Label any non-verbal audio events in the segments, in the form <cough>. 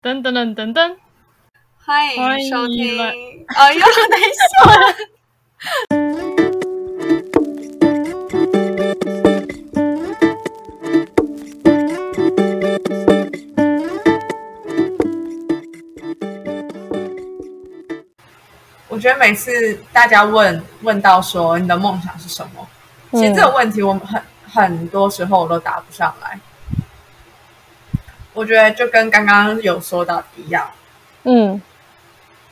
噔噔噔噔噔，欢欢迎迎收听。来哦，又等一下，我觉得每次大家问问到说你的梦想是什么，其实这个问题我们很很多时候我都答不上来。我觉得就跟刚刚有说到一样，嗯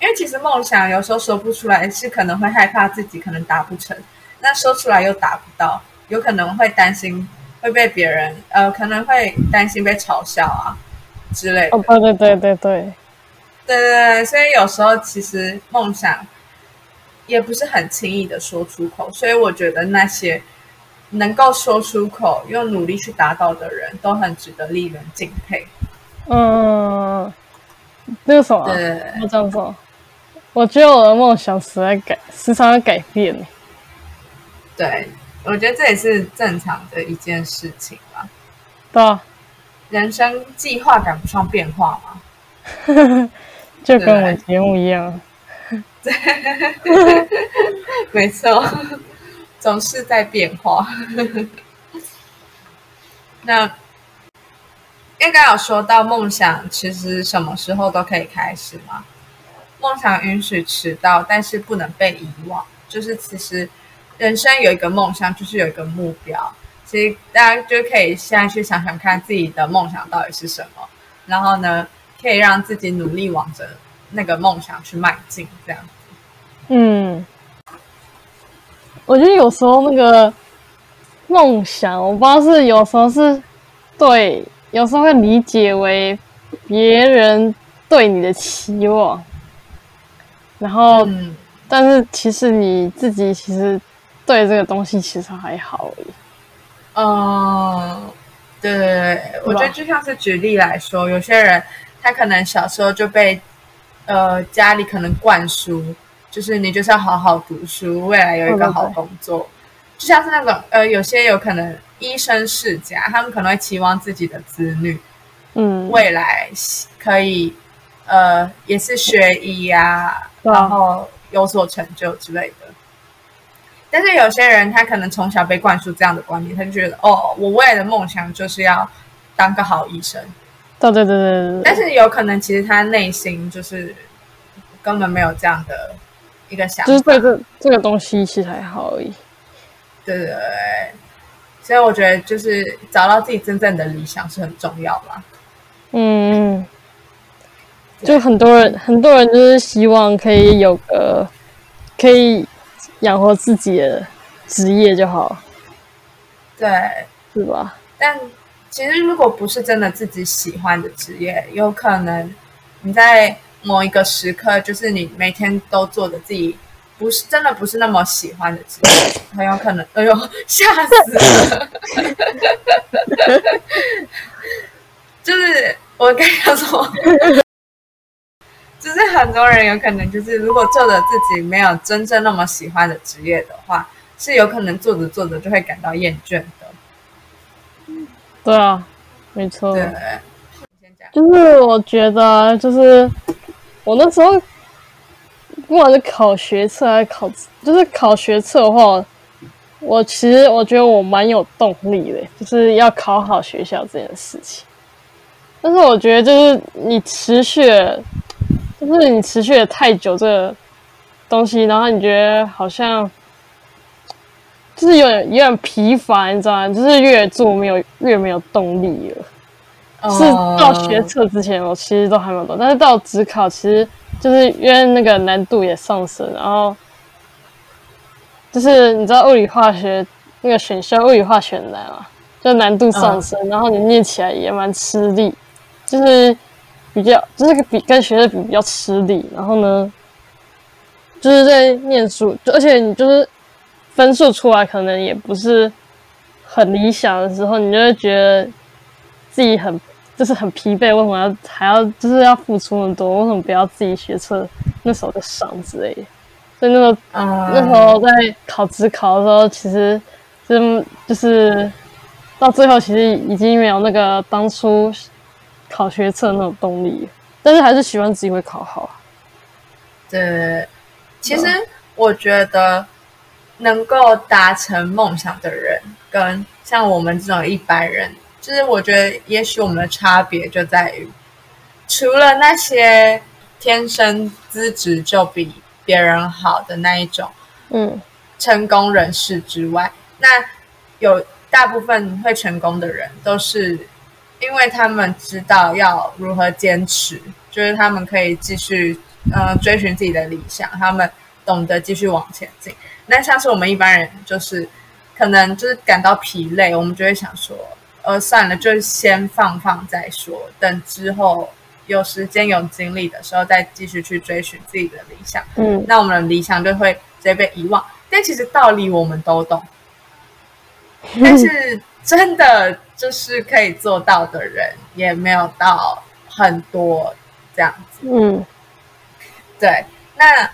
因为其实梦想有时候说不出来，是可能会害怕自己可能达不成，那说出来又达不到，有可能会担心会被别人呃，可能会担心被嘲笑啊之类的。哦，对对对对对，对对对，所以有时候其实梦想也不是很轻易的说出口，所以我觉得那些能够说出口、用努力去达到的人，都很值得令人敬佩。嗯，那个什么，对，我这样说，我觉得我的梦想时在改，时常在改变。欸对，我觉得这也是正常的一件事情吧。对啊，人生计划赶不上变化嘛。<laughs> 就跟我们节目一样，<laughs> 对。<laughs> 没错，总是在变化。<laughs> 那因为刚刚有说到梦想，其实什么时候都可以开始嘛。梦想允许迟到，但是不能被遗忘。就是其实人生有一个梦想，就是有一个目标。其实大家就可以现在去想想看自己的梦想到底是什么，然后呢，可以让自己努力往着那个梦想去迈进，这样。嗯，我觉得有时候那个梦想，我不知道是有时候是对，有时候会理解为别人对你的期望，然后，嗯，但是其实你自己其实对这个东西其实还好而已。嗯，对，我觉得就像是举例来说，有些人他可能小时候就被呃家里可能灌输，就是你就是要好好读书，未来有一个好工作，就像是那种呃有些有可能医生世家，他们可能会期望自己的子女嗯，未来可以呃也是学医啊然后有所成就之类的。但是有些人他可能从小被灌输这样的观念，他就觉得哦，我未来的梦想就是要当个好医生。对对对对对对，但是有可能其实他内心就是根本没有这样的一个想法。就是对这这个东西其实还好而已。对对对对，所以我觉得就是找到自己真正的理想是很重要啦。嗯，就很多人，很多人就是希望可以有个可以养活自己的职业就好，对，是吧？但其实如果不是真的自己喜欢的职业，有可能你在某一个时刻，就是你每天都做的自己不是真的不是那么喜欢的职业，很有可能，哎呦，吓死了！<laughs> 就是我跟他说，就是很多人有可能就是如果做的自己没有真正那么喜欢的职业的话，是有可能做着做着就会感到厌倦的。对啊，没错。对。就是我觉得，就是我那时候，不管是考学测还是考，就是考学测的话，我其实我觉得我蛮有动力的，就是要考好学校这件事情。但是我觉得，就是你持续，就是你持续了太久这个东西，然后你觉得好像。就是有点有点疲乏，你知道吗？就是越做没有越没有动力了。是到学测之前，我其实都还没有懂，但是到职考，其实就是因为那个难度也上升，然后就是你知道物理化学那个选修物理化学难嘛，就难度上升，然后你念起来也蛮吃力，就是比较就是比跟学生比比较吃力，然后呢，就是在念书，就而且你就是分数出来可能也不是很理想的时候，你就会觉得。自己很就是很疲惫，为什么要还要就是要付出那么多？为什么不要自己学车那时候就上之类的？所以那个、嗯那时候在考职考的时候，其实就就是到最后，其实已经没有那个当初考学测那种动力了。但是还是希望自己会考好。对，其实我觉得能够达成梦想的人，跟像我们这种一般人，就是我觉得也许我们的差别就在于，除了那些天生资质就比别人好的那一种，嗯成功人士之外，那有大部分会成功的人，都是因为他们知道要如何坚持，就是他们可以继续呃追寻自己的理想，他们懂得继续往前进。那像是我们一般人，就是可能就是感到疲累，我们就会想说，呃，算了，就先放放再说，等之后有时间有精力的时候，再继续去追寻自己的理想。嗯那我们的理想就会直接被遗忘。但其实道理我们都懂，<laughs> 但是真的就是可以做到的人也没有到很多这样子。嗯对，那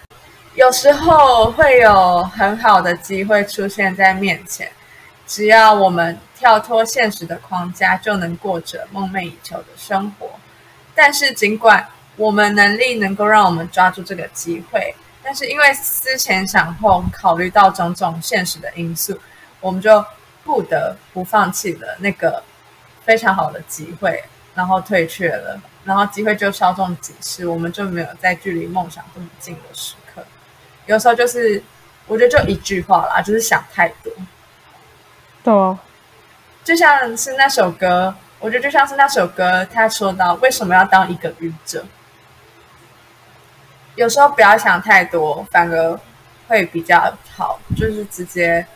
有时候会有很好的机会出现在面前，只要我们跳脱现实的框架，就能过着梦寐以求的生活。但是，尽管我们能力能够让我们抓住这个机会，但是因为思前想后，考虑到种种现实的因素，我们就不得不放弃了那个非常好的机会，然后退却了，然后机会就稍纵即逝，我们就没有在距离梦想这么近的时刻。有时候就是，我觉得就一句话啦，就是想太多。对，就像是那首歌，我觉得就像是那首歌，他说到为什么要当一个愚者？有时候不要想太多，反而会比较好，就是直接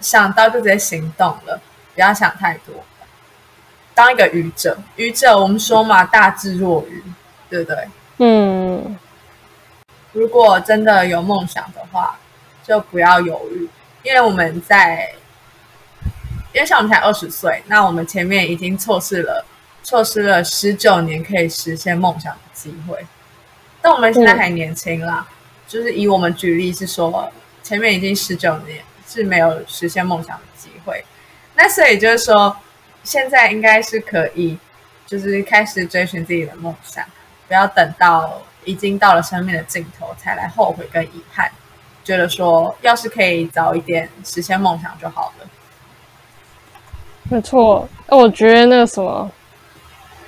想到就直接行动了，不要想太多。当一个愚者，愚者我们说嘛，大智若愚，对不对？嗯如果真的有梦想的话，就不要犹豫，因为我们在，因为像我们才二十岁，那我们前面已经错失了错失了十九年可以实现梦想的机会，但我们现在还年轻啦，就是以我们举例是说，前面已经十九年是没有实现梦想的机会，那所以就是说，现在应该是可以，就是开始追寻自己的梦想，不要等到已经到了生命的尽头才来后悔跟遗憾，觉得说要是可以早一点实现梦想就好了。没错。那我觉得那个什么，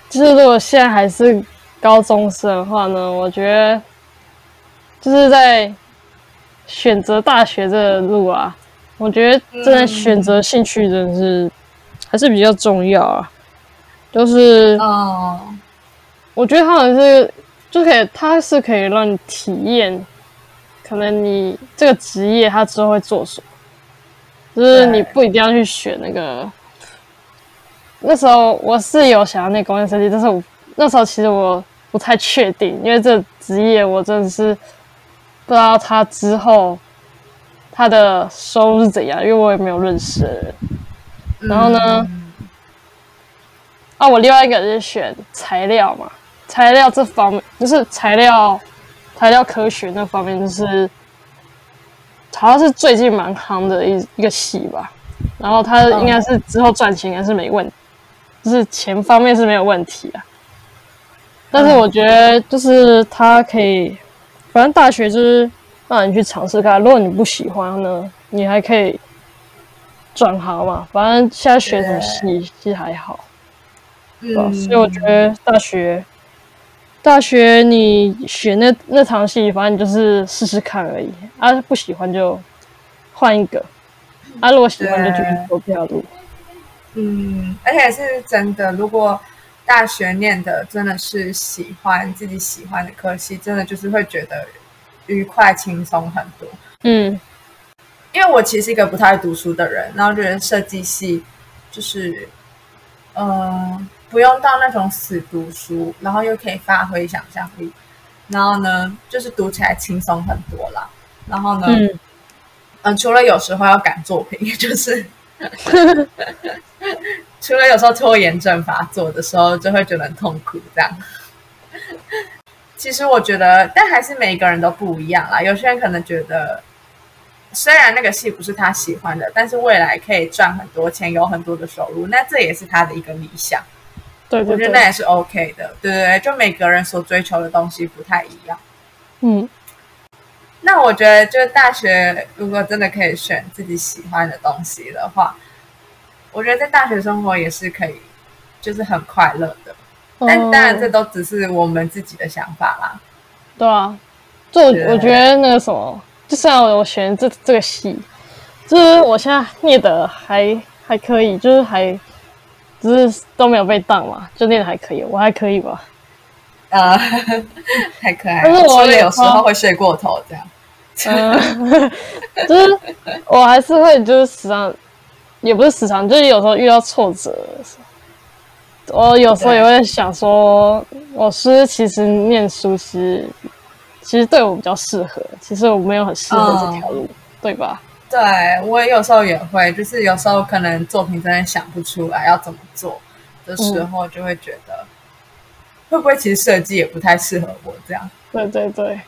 就是如果现在还是高中生的话呢，我觉得就是在选择大学这个路啊，我觉得真的选择兴趣真的是还是比较重要啊。就是哦，我觉得它好像是就可以，它是可以让你体验，可能你这个职业它之后会做什么，就是你不一定要去选那个。那时候我是有想要那工业设计，但是我那时候其实我不太确定，因为这职业我真的是不知道他之后他的收入是怎样，因为我也没有认识的人。然后呢嗯啊，我另外一个是选材料嘛，材料这方面就是材料材料科学那方面，就是好像是最近蛮夯的一一个系吧。然后他应该是之后赚钱应该是没问题，就是钱方面是没有问题啊。但是我觉得就是他可以，反正大学就是让你去尝试看，如果你不喜欢呢，你还可以转行嘛。反正现在学什么系其实还好。对吧嗯，所以我觉得大学，大学你学那那场戏，反正你就是试试看而已。啊，不喜欢就换一个。啊，如果喜欢就继续走这条路。嗯，而且是真的，如果大学念的真的是喜欢自己喜欢的科系，真的就是会觉得愉快轻松很多。嗯因为我其实是一个不太会读书的人，然后觉得设计系就是，嗯、不用到那种死读书，然后又可以发挥想象力，然后呢，就是读起来轻松很多啦。然后呢，嗯、嗯除了有时候要赶作品，就是 <laughs> <laughs> 除了有时候拖延症发作的时候，就会觉得很痛苦这样。其实我觉得，但还是每一个人都不一样啦。有些人可能觉得，虽然那个戏不是他喜欢的，但是未来可以赚很多钱，有很多的收入，那这也是他的一个理想。对对对，我觉得那也是 OK 的，对对对，就每个人所追求的东西不太一样。嗯，那我觉得，就是大学如果真的可以选自己喜欢的东西的话，我觉得在大学生活也是可以，就是很快乐的。但当然，这嗯都只是我们自己的想法啦。对啊，就我觉得那个什么，就虽然我选这这个系，就是我现在念的还还可以，就是还只是都没有被当嘛，就念的还可以，我还可以吧。<laughs> 呃，太可爱但，是我有时候会睡过头这样。嗯，<laughs> 就是我还是会就是时常，也不是时常，就是有时候遇到挫折我有时候也会想说，我是不是其实念书其实其实对我比较适合，其实我没有很适合这条路，对吧？对我有时候也会，就是有时候可能作品真的想不出来要怎么做的时候，就会觉得、会不会其实设计也不太适合我这样。对对对，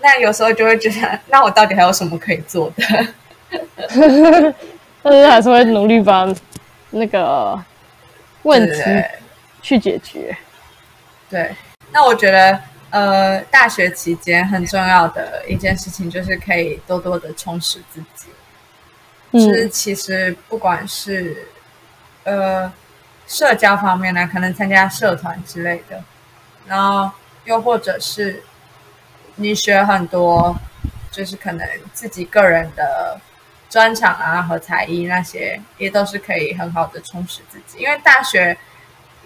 那有时候就会觉得，那我到底还有什么可以做的？<laughs> 但是还是会努力把那个问题去解决。对，那我觉得，呃，大学期间很重要的一件事情就是可以多多的充实自己。就是嗯其实不管是呃社交方面呢，可能参加社团之类的，然后又或者是你学很多，就是可能自己个人的专长啊和才艺那些，也都是可以很好的充实自己。因为大学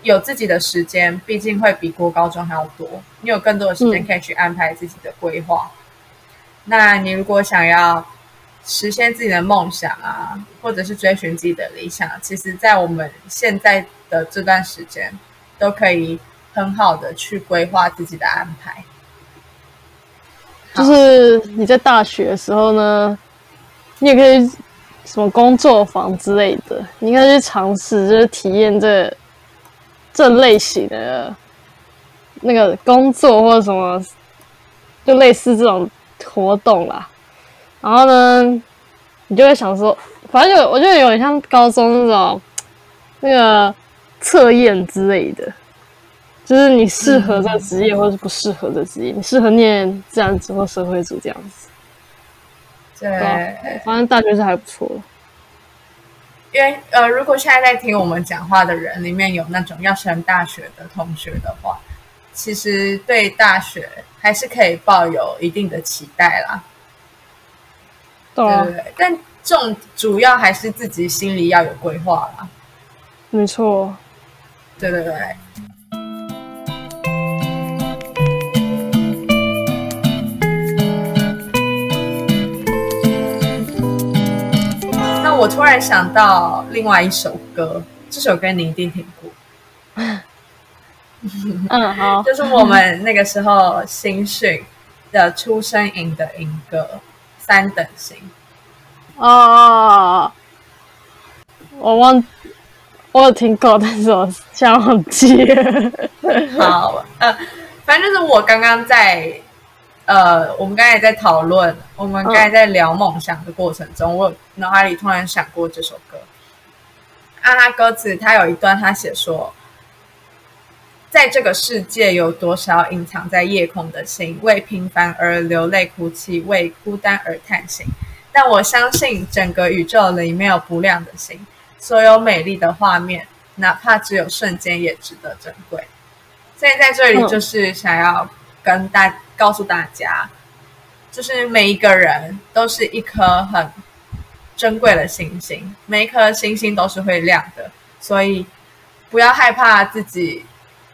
有自己的时间，毕竟会比国高中还要多，你有更多的时间可以去安排自己的规划。那你如果想要实现自己的梦想啊，或者是追寻自己的理想，其实，在我们现在的这段时间，都可以很好的去规划自己的安排。就是你在大学的时候呢，你也可以什么工作坊之类的，你可以去尝试，就是体验这这类型的那个工作或者什么，就类似这种活动啦。然后呢，你就会想说，反正就我觉得有点像高中那种那个测验之类的。就是你适合这个职业，或者是不适合这职业，你适合念自然组或社会组这样子。对，反正大学是还不错。因为呃，如果现在在听我们讲话的人里面有那种要升大学的同学的话，其实对大学还是可以抱有一定的期待啦。对啊对，对对，但重主要还是自己心里要有规划啦。没错。对对对。我突然想到另外一首歌，这首歌你一定听过，<laughs> 嗯，好，<laughs> 就是我们那个时候新训的出生营的营歌《三等星》。哦，我忘，我有听过，但是我现在忘记了。好，呃，反正就是我刚刚在，呃，我们刚才在讨论，我们刚才在聊梦想的过程中，我脑海里突然想过这首歌。啊，他歌词他有一段，他写说，在这个世界有多少隐藏在夜空的心，为平凡而流泪哭泣，为孤单而叹息。但我相信整个宇宙里没有不亮的星，所有美丽的画面，哪怕只有瞬间，也值得珍贵。所以在这里嗯就是想要跟大告诉大家，就是每一个人都是一颗很珍贵的星星，每一颗星星都是会亮的，所以不要害怕自己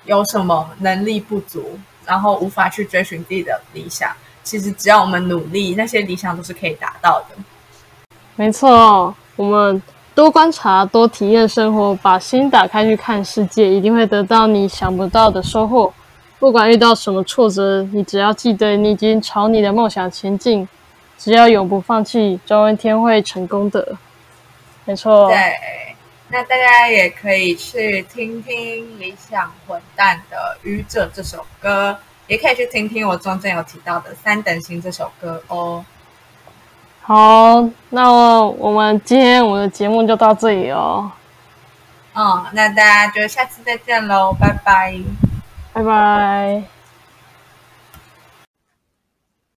有什么能力不足，然后无法去追寻自己的理想。其实只要我们努力，那些理想都是可以达到的。没错，我们多观察、多体验生活，把心打开去看世界，一定会得到你想不到的收获。不管遇到什么挫折，你只要记得你已经朝你的梦想前进，只要永不放弃，总有一天会成功的。没错，对，那大家也可以去听听理想混蛋的《愚者》这首歌，也可以去听听我中间有提到的《三等星》这首歌哦。好，那我们今天我们的节目就到这里哦。嗯，那大家就下次再见喽，拜拜。拜拜。